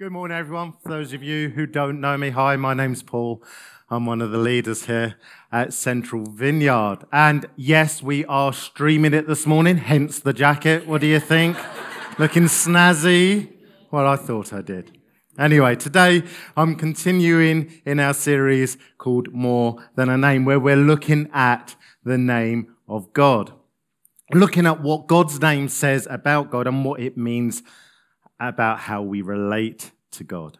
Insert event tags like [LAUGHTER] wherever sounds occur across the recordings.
Good morning, everyone. For those of you who don't know me, hi, my name's Paul. I'm one of the leaders here at Central Vineyard. And yes, we are streaming it this morning, hence the jacket. What do you think? [LAUGHS] Looking snazzy? Well, I thought I did. Anyway, today I'm continuing in our series called More Than a Name, where we're looking at the name of God. Looking at what God's name says about God and what it means about how we relate to God.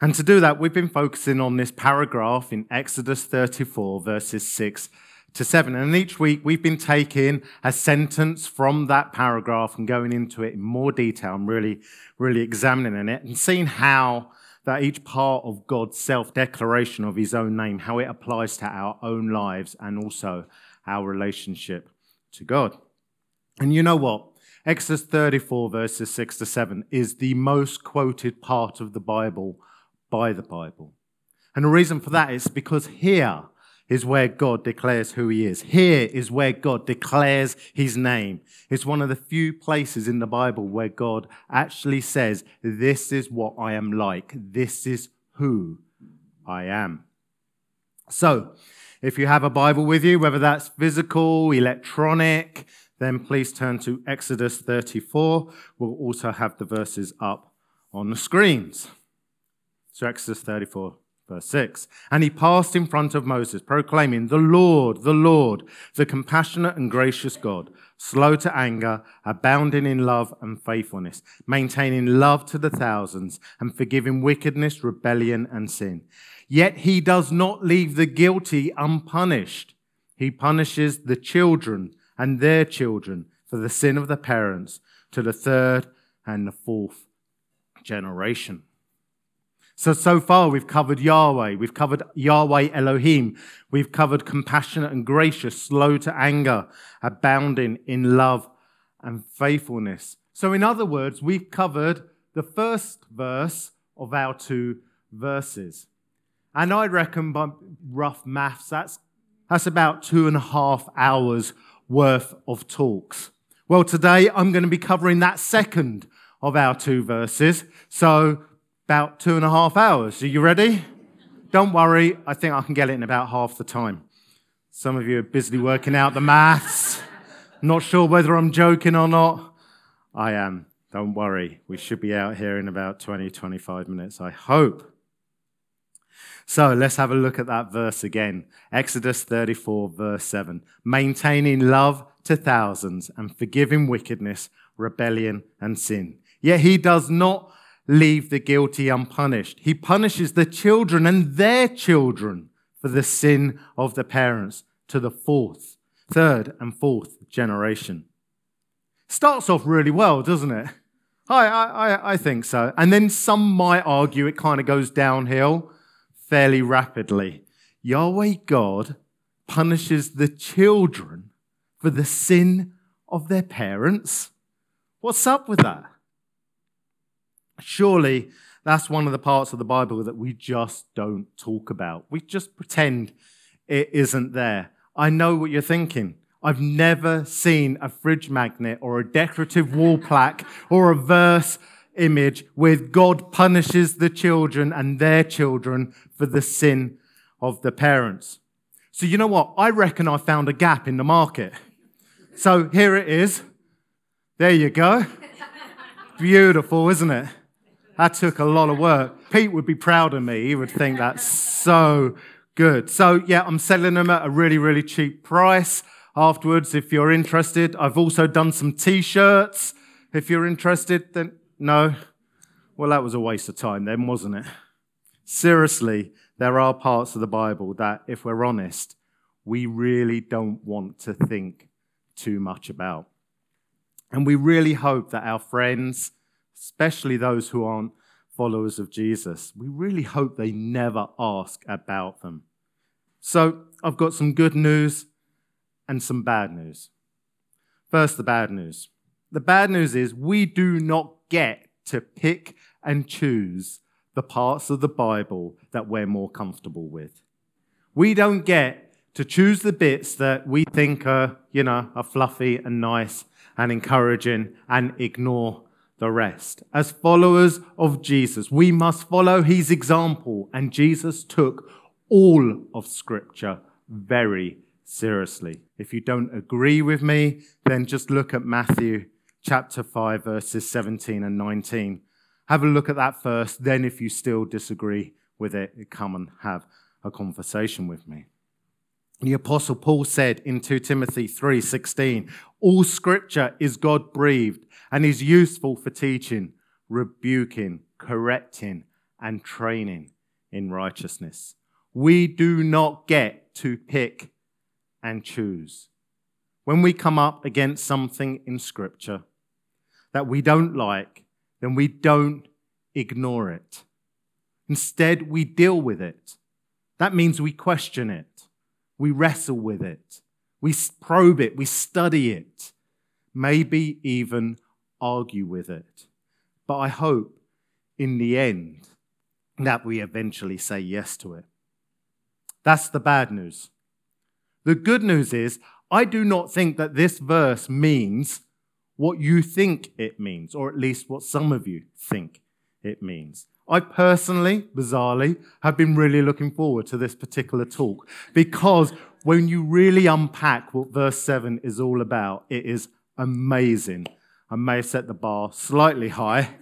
And to do that, we've been focusing on this paragraph in Exodus 34, verses 6 to 7. And each week, we've been taking a sentence from that paragraph and going into it in more detail and really, really examining it and seeing how that each part of God's self declaration of his own name, how it applies to our own lives and also our relationship to God. And you know what? Exodus 34, verses 6 to 7, is the most quoted part of the Bible by the Bible. And the reason for that is because here is where God declares who he is. Here is where God declares his name. It's one of the few places in the Bible where God actually says, This is what I am like. This is who I am. So, if you have a Bible with you, whether that's physical, electronic, then please turn to Exodus 34. We'll also have the verses up on the screens. So, Exodus 34, verse 6. And he passed in front of Moses, proclaiming, The Lord, the Lord, the compassionate and gracious God, slow to anger, abounding in love and faithfulness, maintaining love to the thousands, and forgiving wickedness, rebellion, and sin. Yet he does not leave the guilty unpunished. He punishes the children and their children for the sin of the parents to the third and the fourth generation. So, so far we've covered Yahweh, we've covered Yahweh Elohim, we've covered compassionate and gracious, slow to anger, abounding in love and faithfulness. So, in other words, we've covered the first verse of our two verses. And I reckon by rough maths, that's, that's about two and a half hours worth of talks. Well, today I'm going to be covering that second of our two verses. So, about two and a half hours. Are you ready? Don't worry, I think I can get it in about half the time. Some of you are busily working out the maths. [LAUGHS] Not sure whether I'm joking or not. I am. Don't worry. We should be out here in about 20, 25 minutes, I hope. So let's have a look at that verse again. Exodus 34, verse 7. Maintaining love to thousands and forgiving wickedness, rebellion, and sin. Yet he does not leave the guilty unpunished. He punishes the children and their children for the sin of the parents to the fourth, third, and fourth generation. Starts off really well, doesn't it? I, I, I think so. And then some might argue it kind of goes downhill fairly rapidly. Yahweh God punishes the children for the sin of their parents. What's up with that? Surely that's one of the parts of the Bible that we just don't talk about. We just pretend it isn't there. I know what you're thinking. I've never seen a fridge magnet or a decorative wall plaque or a verse image with God punishes the children and their children for the sin of the parents. So, you know what? I reckon I found a gap in the market. So, here it is. There you go. Beautiful, isn't it? That took a lot of work. Pete would be proud of me. He would think that's so good. So, yeah, I'm selling them at a really, really cheap price afterwards if you're interested. I've also done some t shirts. If you're interested, then no? Well, that was a waste of time then, wasn't it? Seriously, there are parts of the Bible that, if we're honest, we really don't want to think too much about. And we really hope that our friends, especially those who aren't followers of Jesus, we really hope they never ask about them. So I've got some good news and some bad news. First, the bad news. The bad news is we do not get to pick and choose the parts of the Bible that we're more comfortable with. We don't get to choose the bits that we think are, you know, are fluffy and nice and encouraging and ignore the rest. As followers of Jesus, we must follow his example, and Jesus took all of Scripture very seriously. If you don't agree with me, then just look at Matthew chapter 5, verses 17 and 19. Have a look at that first. Then, if you still disagree with it, come and have a conversation with me. The apostle Paul said in 2 Timothy 3:16, all scripture is God breathed and is useful for teaching, rebuking, correcting and training in righteousness. We do not get to pick and choose. When we come up against something in scripture that we don't like, then we don't ignore it. Instead, we deal with it. That means we question it. We wrestle with it. We probe it. We study it. Maybe even argue with it. But I hope in the end that we eventually say yes to it. That's the bad news. The good news is, I do not think that this verse means what you think it means, or at least what some of you think it means. I personally, bizarrely, have been really looking forward to this particular talk because when you really unpack what verse 7 is all about, it is amazing. I may have set the bar slightly high,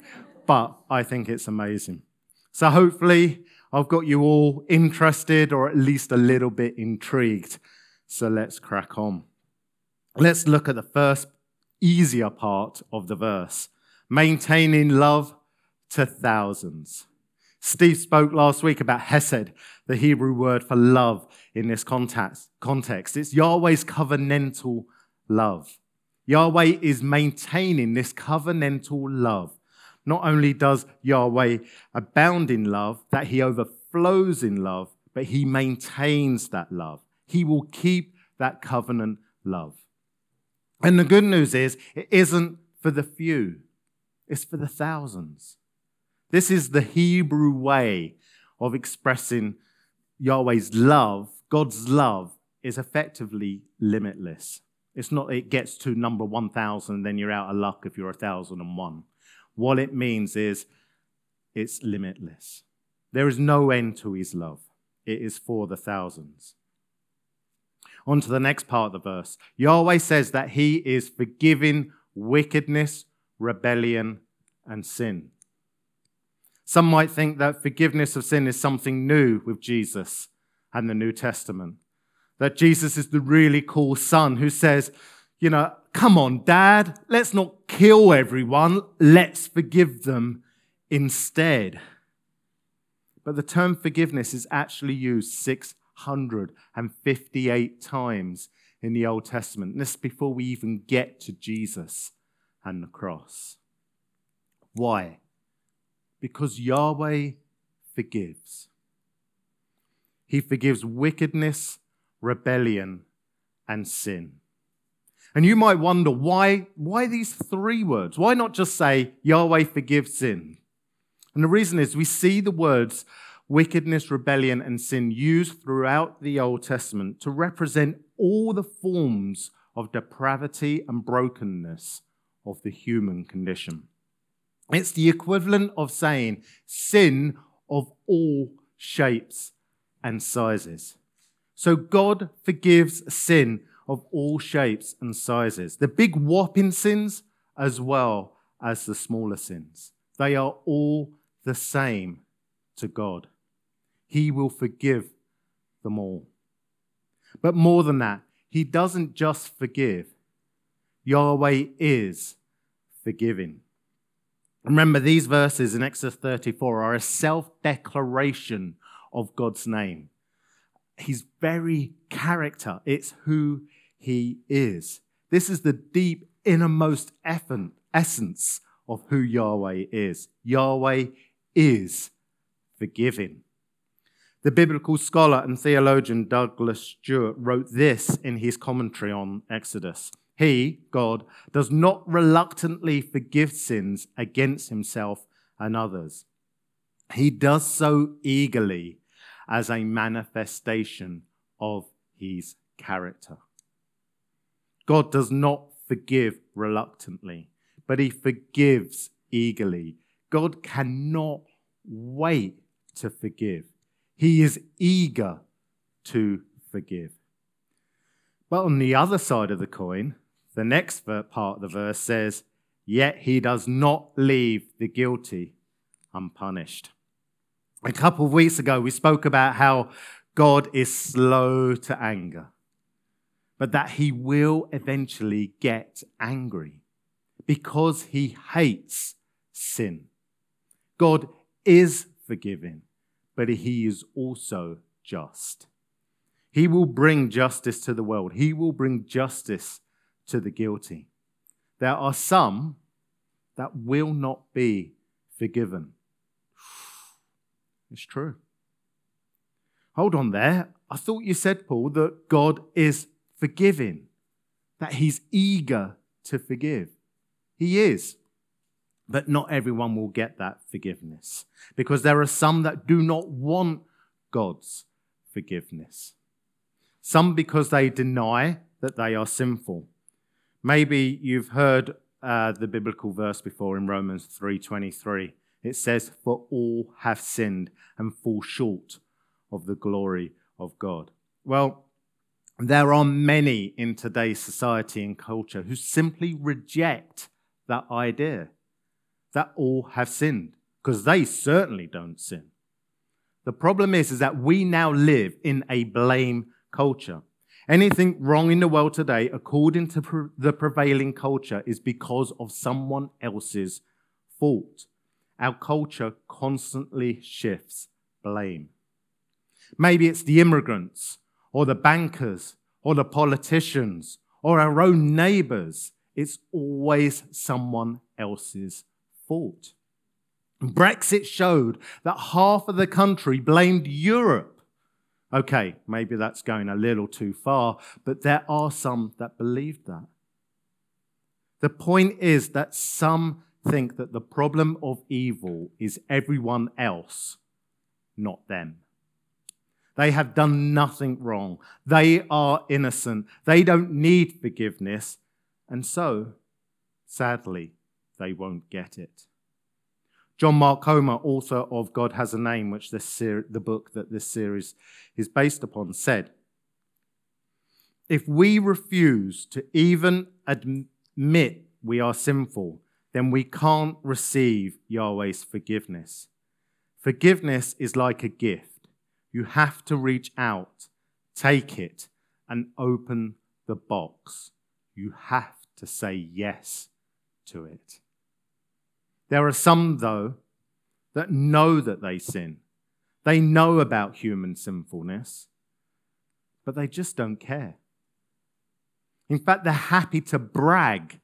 but I think it's amazing. So hopefully, I've got you all interested or at least a little bit intrigued. So let's crack on. Let's look at the first easier part of the verse maintaining love to thousands. Steve spoke last week about hesed, the Hebrew word for love in this context. It's Yahweh's covenantal love. Yahweh is maintaining this covenantal love. Not only does Yahweh abound in love, that he overflows in love, but he maintains that love. He will keep that covenant love. And the good news is, it isn't for the few, it's for the thousands. This is the Hebrew way of expressing Yahweh's love. God's love is effectively limitless. It's not, it gets to number 1,000, then you're out of luck if you're 1,001. What it means is it's limitless. There is no end to his love, it is for the thousands. On to the next part of the verse. Yahweh says that he is forgiving wickedness, rebellion, and sin. Some might think that forgiveness of sin is something new with Jesus and the New Testament. That Jesus is the really cool son who says, you know, come on, dad, let's not kill everyone, let's forgive them instead. But the term forgiveness is actually used 658 times in the Old Testament. And this is before we even get to Jesus and the cross. Why? Because Yahweh forgives. He forgives wickedness, rebellion, and sin. And you might wonder why, why these three words? Why not just say Yahweh forgives sin? And the reason is we see the words wickedness, rebellion, and sin used throughout the Old Testament to represent all the forms of depravity and brokenness of the human condition. It's the equivalent of saying sin of all shapes and sizes. So God forgives sin of all shapes and sizes, the big whopping sins as well as the smaller sins. They are all the same to God. He will forgive them all. But more than that, He doesn't just forgive, Yahweh is forgiving. Remember, these verses in Exodus 34 are a self declaration of God's name. His very character, it's who he is. This is the deep, innermost essence of who Yahweh is. Yahweh is forgiving. The biblical scholar and theologian Douglas Stuart wrote this in his commentary on Exodus. He, God, does not reluctantly forgive sins against himself and others. He does so eagerly as a manifestation of his character. God does not forgive reluctantly, but he forgives eagerly. God cannot wait to forgive. He is eager to forgive. But on the other side of the coin, the next part of the verse says, Yet he does not leave the guilty unpunished. A couple of weeks ago, we spoke about how God is slow to anger, but that he will eventually get angry because he hates sin. God is forgiving, but he is also just. He will bring justice to the world, he will bring justice to the guilty. There are some that will not be forgiven. It's true. Hold on there. I thought you said, Paul, that God is forgiving, that he's eager to forgive. He is. But not everyone will get that forgiveness because there are some that do not want God's forgiveness. Some because they deny that they are sinful. Maybe you've heard uh, the biblical verse before in Romans 3:23. It says, "For all have sinned and fall short of the glory of God." Well, there are many in today's society and culture who simply reject that idea that all have sinned because they certainly don't sin. The problem is, is that we now live in a blame culture. Anything wrong in the world today, according to the prevailing culture, is because of someone else's fault. Our culture constantly shifts blame. Maybe it's the immigrants, or the bankers, or the politicians, or our own neighbors. It's always someone else's fault. Brexit showed that half of the country blamed Europe. Okay, maybe that's going a little too far, but there are some that believe that. The point is that some think that the problem of evil is everyone else, not them. They have done nothing wrong. They are innocent. They don't need forgiveness. And so, sadly, they won't get it. John Mark Comer, author of God Has a Name, which this ser- the book that this series is based upon, said If we refuse to even admit we are sinful, then we can't receive Yahweh's forgiveness. Forgiveness is like a gift. You have to reach out, take it, and open the box. You have to say yes to it. There are some, though, that know that they sin. They know about human sinfulness, but they just don't care. In fact, they're happy to brag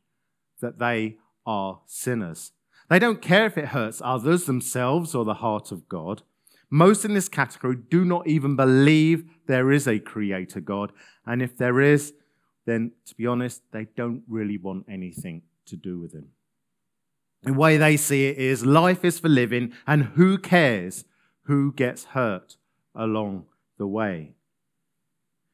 that they are sinners. They don't care if it hurts others, themselves, or the heart of God. Most in this category do not even believe there is a creator God. And if there is, then to be honest, they don't really want anything to do with him. The way they see it is life is for living, and who cares who gets hurt along the way?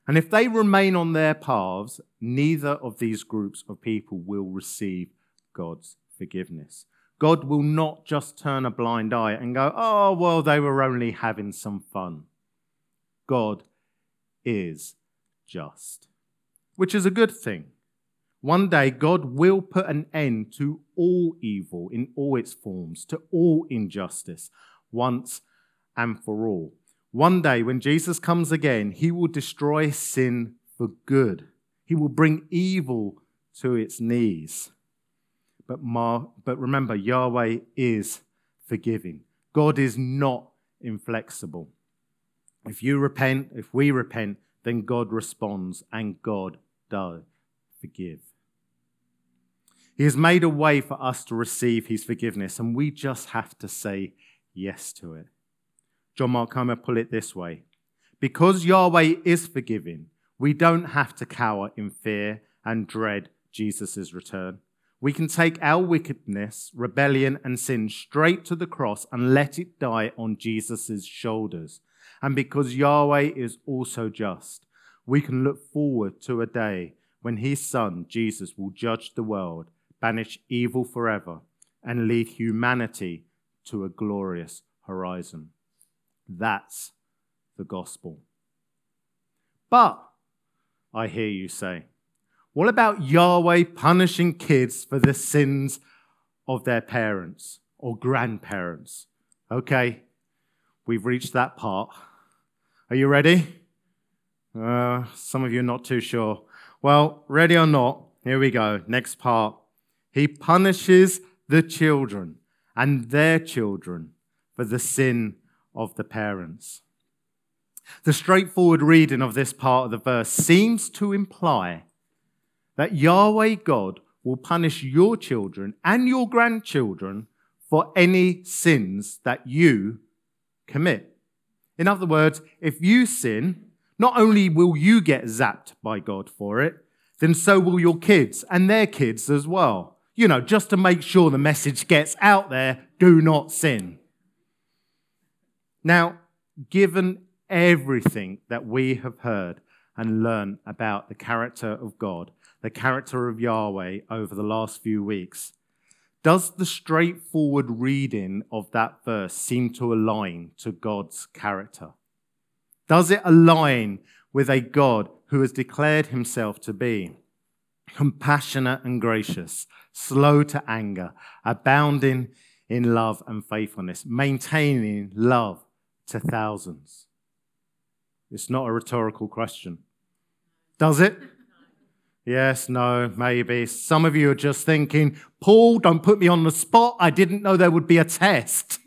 And if they remain on their paths, neither of these groups of people will receive God's forgiveness. God will not just turn a blind eye and go, oh, well, they were only having some fun. God is just, which is a good thing. One day, God will put an end to all evil in all its forms, to all injustice, once and for all. One day, when Jesus comes again, he will destroy sin for good. He will bring evil to its knees. But, but remember, Yahweh is forgiving. God is not inflexible. If you repent, if we repent, then God responds and God does forgive. He has made a way for us to receive his forgiveness, and we just have to say yes to it. John Mark Comer put it this way Because Yahweh is forgiving, we don't have to cower in fear and dread Jesus' return. We can take our wickedness, rebellion, and sin straight to the cross and let it die on Jesus' shoulders. And because Yahweh is also just, we can look forward to a day when his son, Jesus, will judge the world banish evil forever, and lead humanity to a glorious horizon. That's the gospel. But, I hear you say, what about Yahweh punishing kids for the sins of their parents or grandparents? Okay, we've reached that part. Are you ready? Uh, some of you are not too sure. Well, ready or not, here we go. Next part. He punishes the children and their children for the sin of the parents. The straightforward reading of this part of the verse seems to imply that Yahweh God will punish your children and your grandchildren for any sins that you commit. In other words, if you sin, not only will you get zapped by God for it, then so will your kids and their kids as well. You know, just to make sure the message gets out there do not sin. Now, given everything that we have heard and learned about the character of God, the character of Yahweh over the last few weeks, does the straightforward reading of that verse seem to align to God's character? Does it align with a God who has declared himself to be compassionate and gracious, slow to anger, abounding in love and faithfulness, maintaining love to thousands? It's not a rhetorical question. Does it? Yes, no, maybe. Some of you are just thinking, Paul, don't put me on the spot. I didn't know there would be a test.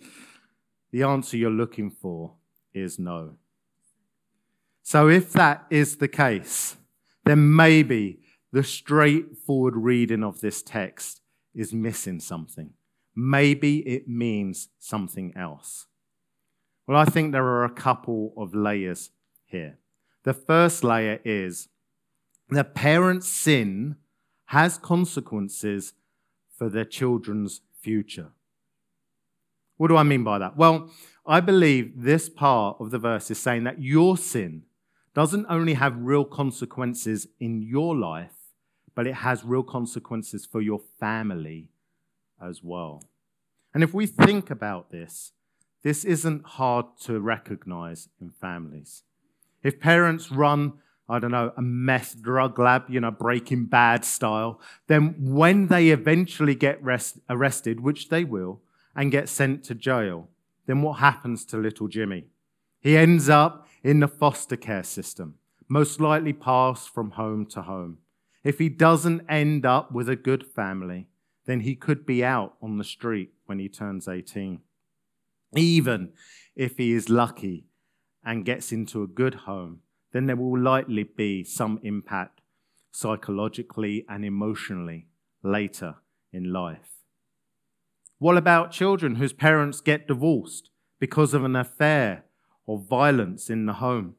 The answer you're looking for is no. So, if that is the case, then maybe the straightforward reading of this text is missing something. Maybe it means something else. Well, I think there are a couple of layers here. The first layer is the parent's sin has consequences for their children's future. What do I mean by that? Well, I believe this part of the verse is saying that your sin doesn't only have real consequences in your life, but it has real consequences for your family as well. And if we think about this, this isn't hard to recognize in families. If parents run I don't know, a meth drug lab, you know, breaking bad style, then when they eventually get rest- arrested, which they will, and get sent to jail, then what happens to little Jimmy? He ends up in the foster care system, most likely passed from home to home. If he doesn't end up with a good family, then he could be out on the street when he turns 18. Even if he is lucky and gets into a good home, then there will likely be some impact psychologically and emotionally later in life. What about children whose parents get divorced because of an affair or violence in the home?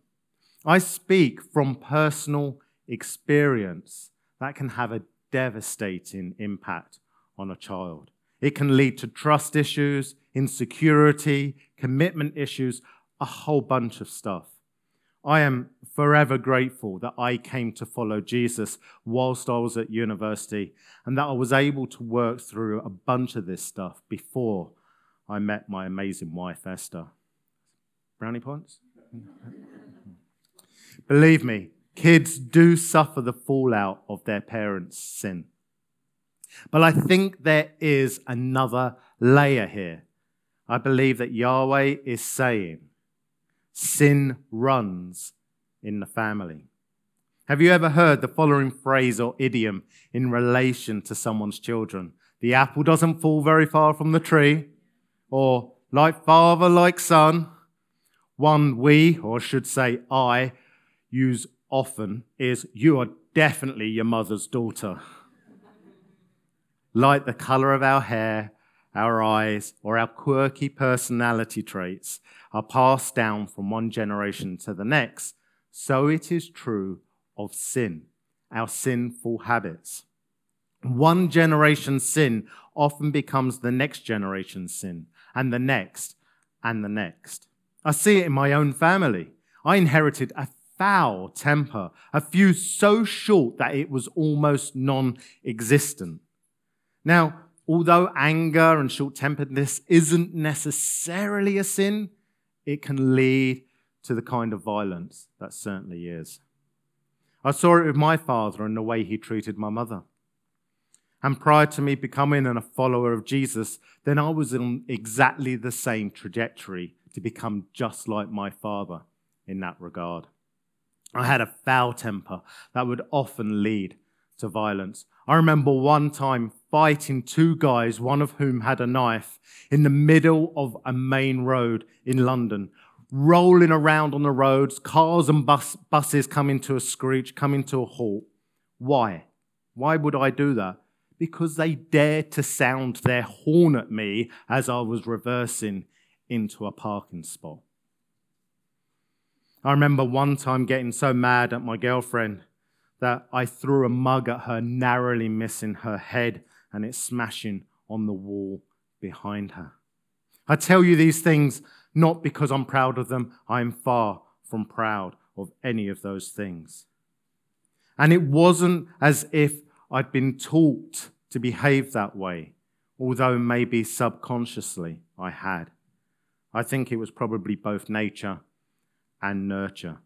I speak from personal experience that can have a devastating impact on a child. It can lead to trust issues, insecurity, commitment issues, a whole bunch of stuff. I am forever grateful that I came to follow Jesus whilst I was at university and that I was able to work through a bunch of this stuff before I met my amazing wife, Esther. Brownie points? [LAUGHS] Believe me, kids do suffer the fallout of their parents' sin. But I think there is another layer here. I believe that Yahweh is saying, sin runs in the family. Have you ever heard the following phrase or idiom in relation to someone's children? The apple doesn't fall very far from the tree, or like father, like son. One we, or should say I, use often is you are definitely your mother's daughter. like the color of our hair, our eyes, or our quirky personality traits are passed down from one generation to the next, so it is true of sin, our sinful habits. One generation's sin often becomes the next generation's sin, and the next, and the next. I see it in my own family. I inherited a foul temper, a fuse so short that it was almost non existent. Now, although anger and short temperedness isn't necessarily a sin, it can lead to the kind of violence that certainly is. I saw it with my father and the way he treated my mother. And prior to me becoming a follower of Jesus, then I was on exactly the same trajectory to become just like my father in that regard. I had a foul temper that would often lead to violence. I remember one time fighting two guys, one of whom had a knife, in the middle of a main road in London, rolling around on the roads, cars and bus, buses coming to a screech, coming to a halt. Why? Why would I do that? Because they dared to sound their horn at me as I was reversing into a parking spot. I remember one time getting so mad at my girlfriend that I threw a mug at her, narrowly missing her head and it smashing on the wall behind her. I tell you these things not because I'm proud of them. I am far from proud of any of those things. And it wasn't as if I'd been taught to behave that way, although maybe subconsciously I had. I think it was probably both nature and nurture.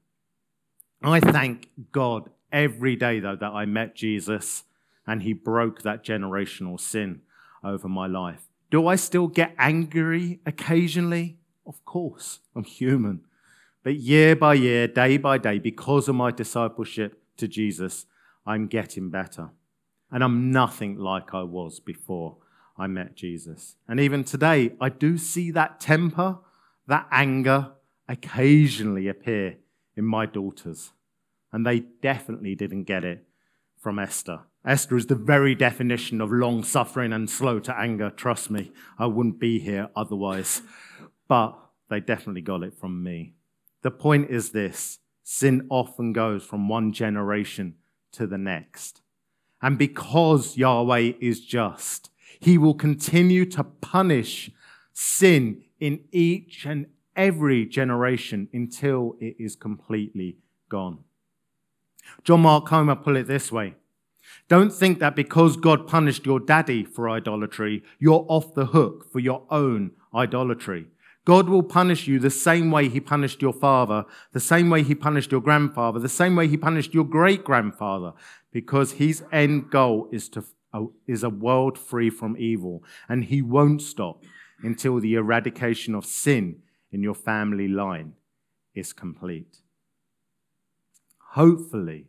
I thank God every day, though, that I met Jesus and he broke that generational sin over my life. Do I still get angry occasionally? Of course, I'm human. But year by year, day by day, because of my discipleship to Jesus, I'm getting better. And I'm nothing like I was before I met Jesus. And even today, I do see that temper, that anger occasionally appear in my daughters. And they definitely didn't get it from Esther. Esther is the very definition of long suffering and slow to anger. Trust me, I wouldn't be here otherwise. But they definitely got it from me. The point is this sin often goes from one generation to the next. And because Yahweh is just, he will continue to punish sin in each and every generation until it is completely gone. John Mark Comer put it this way Don't think that because God punished your daddy for idolatry, you're off the hook for your own idolatry. God will punish you the same way he punished your father, the same way he punished your grandfather, the same way he punished your great grandfather, because his end goal is, to, uh, is a world free from evil. And he won't stop until the eradication of sin in your family line is complete. Hopefully,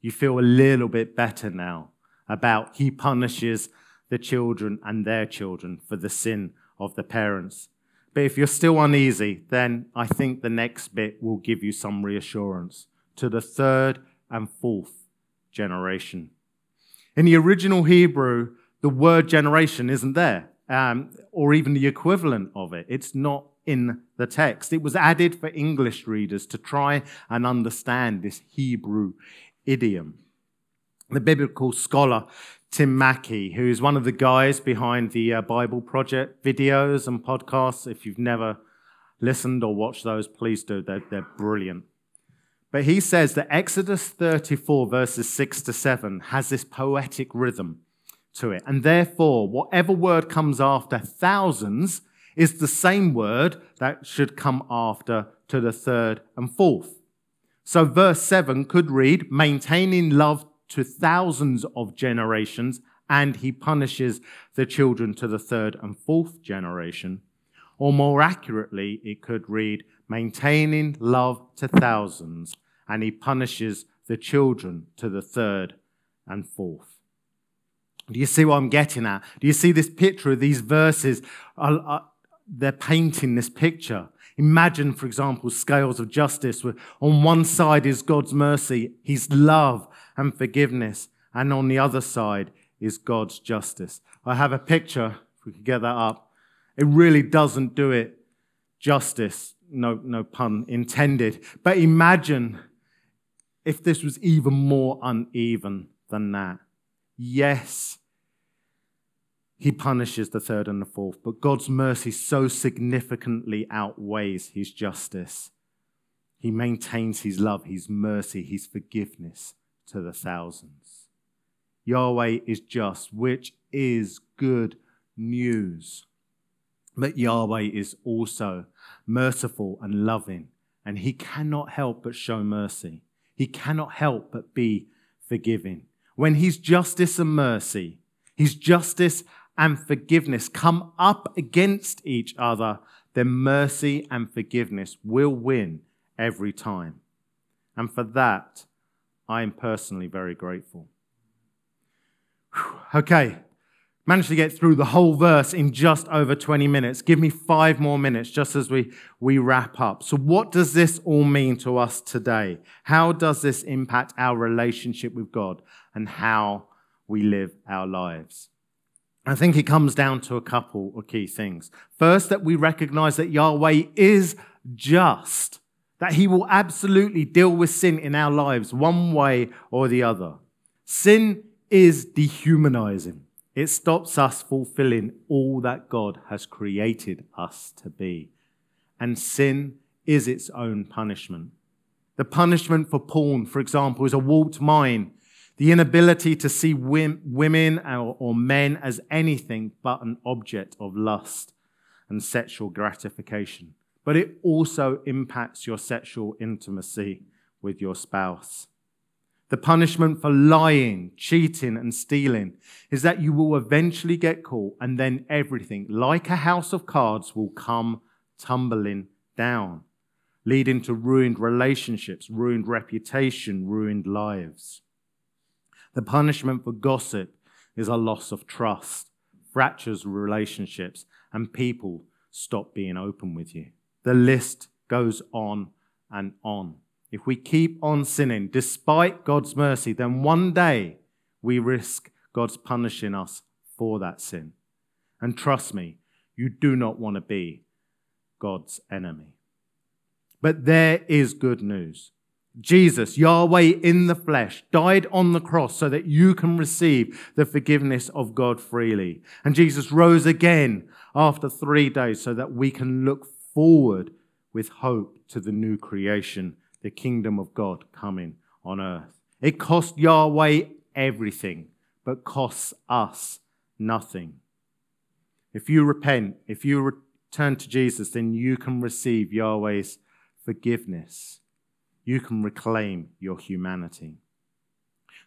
you feel a little bit better now about He punishes the children and their children for the sin of the parents. But if you're still uneasy, then I think the next bit will give you some reassurance to the third and fourth generation. In the original Hebrew, the word generation isn't there, um, or even the equivalent of it. It's not in the text. It was added for English readers to try and understand this Hebrew idiom. The biblical scholar Tim Mackie, who is one of the guys behind the uh, Bible Project videos and podcasts, if you've never listened or watched those, please do. They're, they're brilliant. But he says that Exodus 34, verses 6 to 7, has this poetic rhythm to it. And therefore, whatever word comes after thousands is the same word that should come after to the third and fourth. So verse 7 could read, maintaining love to thousands of generations, and he punishes the children to the third and fourth generation. Or more accurately, it could read, maintaining love to thousands, and he punishes the children to the third and fourth. Do you see what I'm getting at? Do you see this picture of these verses? They're painting this picture. Imagine, for example, scales of justice where on one side is God's mercy, His love and forgiveness, and on the other side is God's justice. I have a picture, if we could get that up. It really doesn't do it justice, no, no pun intended. But imagine if this was even more uneven than that. Yes, he punishes the third and the fourth, but God's mercy so significantly outweighs his justice. He maintains his love, his mercy, his forgiveness to the thousands. Yahweh is just, which is good news. But Yahweh is also merciful and loving, and he cannot help but show mercy. He cannot help but be forgiving. When his justice and mercy, his justice and forgiveness come up against each other, then mercy and forgiveness will win every time. And for that, I am personally very grateful. Okay, managed to get through the whole verse in just over 20 minutes. Give me five more minutes just as we, we wrap up. So, what does this all mean to us today? How does this impact our relationship with God and how we live our lives? I think it comes down to a couple of key things. First, that we recognize that Yahweh is just, that He will absolutely deal with sin in our lives one way or the other. Sin is dehumanizing. It stops us fulfilling all that God has created us to be. And sin is its own punishment. The punishment for porn, for example, is a warped mind, the inability to see women or men as anything but an object of lust and sexual gratification. But it also impacts your sexual intimacy with your spouse. The punishment for lying, cheating, and stealing is that you will eventually get caught, and then everything, like a house of cards, will come tumbling down, leading to ruined relationships, ruined reputation, ruined lives. The punishment for gossip is a loss of trust, fractures relationships, and people stop being open with you. The list goes on and on if we keep on sinning despite God's mercy, then one day we risk God's punishing us for that sin. And trust me, you do not want to be God's enemy. But there is good news. Jesus, Yahweh in the flesh, died on the cross so that you can receive the forgiveness of God freely. And Jesus rose again after three days so that we can look forward with hope to the new creation the kingdom of God coming on earth. It cost Yahweh everything, but costs us nothing. If you repent, if you return to Jesus, then you can receive Yahweh's forgiveness. You can reclaim your humanity.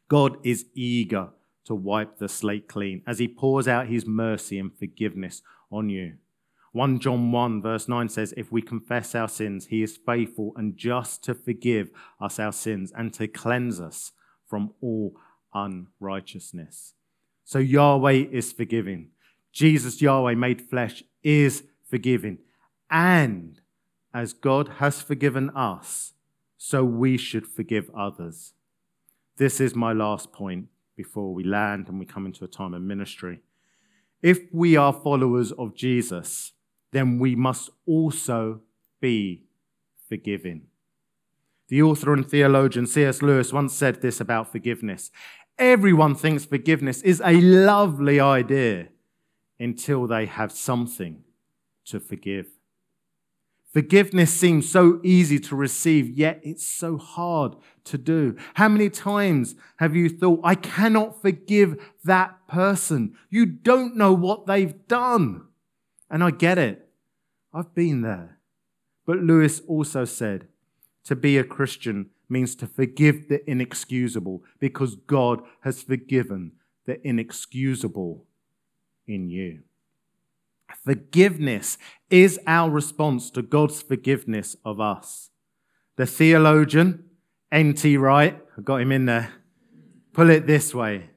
God is eager to wipe the slate clean as he pours out his mercy and forgiveness on you. 1 John 1, verse 9 says, If we confess our sins, he is faithful and just to forgive us our sins and to cleanse us from all unrighteousness. So Yahweh is forgiving. Jesus, Yahweh made flesh, is forgiving. And as God has forgiven us, so we should forgive others. This is my last point before we land and we come into a time of ministry. If we are followers of Jesus, then we must also be forgiving. The author and theologian C.S. Lewis once said this about forgiveness Everyone thinks forgiveness is a lovely idea until they have something to forgive. Forgiveness seems so easy to receive, yet it's so hard to do. How many times have you thought, I cannot forgive that person? You don't know what they've done. And I get it. I've been there. But Lewis also said to be a Christian means to forgive the inexcusable because God has forgiven the inexcusable in you. Forgiveness is our response to God's forgiveness of us. The theologian, N.T. Wright, I got him in there, put it this way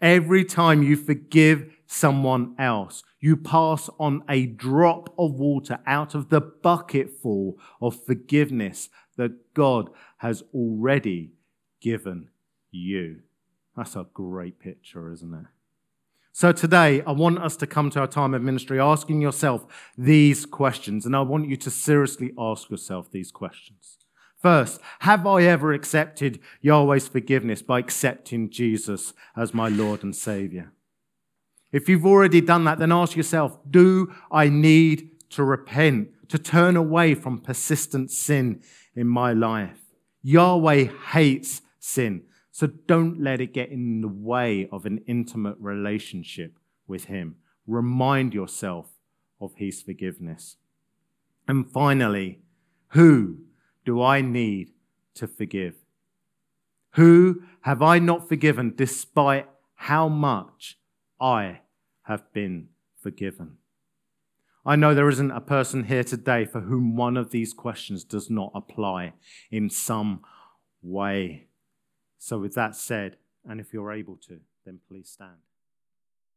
Every time you forgive someone else. You pass on a drop of water out of the bucketful of forgiveness that God has already given you. That's a great picture, isn't it? So today, I want us to come to our time of ministry asking yourself these questions, and I want you to seriously ask yourself these questions. First, have I ever accepted Yahweh's forgiveness by accepting Jesus as my Lord and Savior? If you've already done that, then ask yourself do I need to repent, to turn away from persistent sin in my life? Yahweh hates sin. So don't let it get in the way of an intimate relationship with Him. Remind yourself of His forgiveness. And finally, who do I need to forgive? Who have I not forgiven despite how much I have been forgiven? I know there isn't a person here today for whom one of these questions does not apply in some way. So, with that said, and if you're able to, then please stand.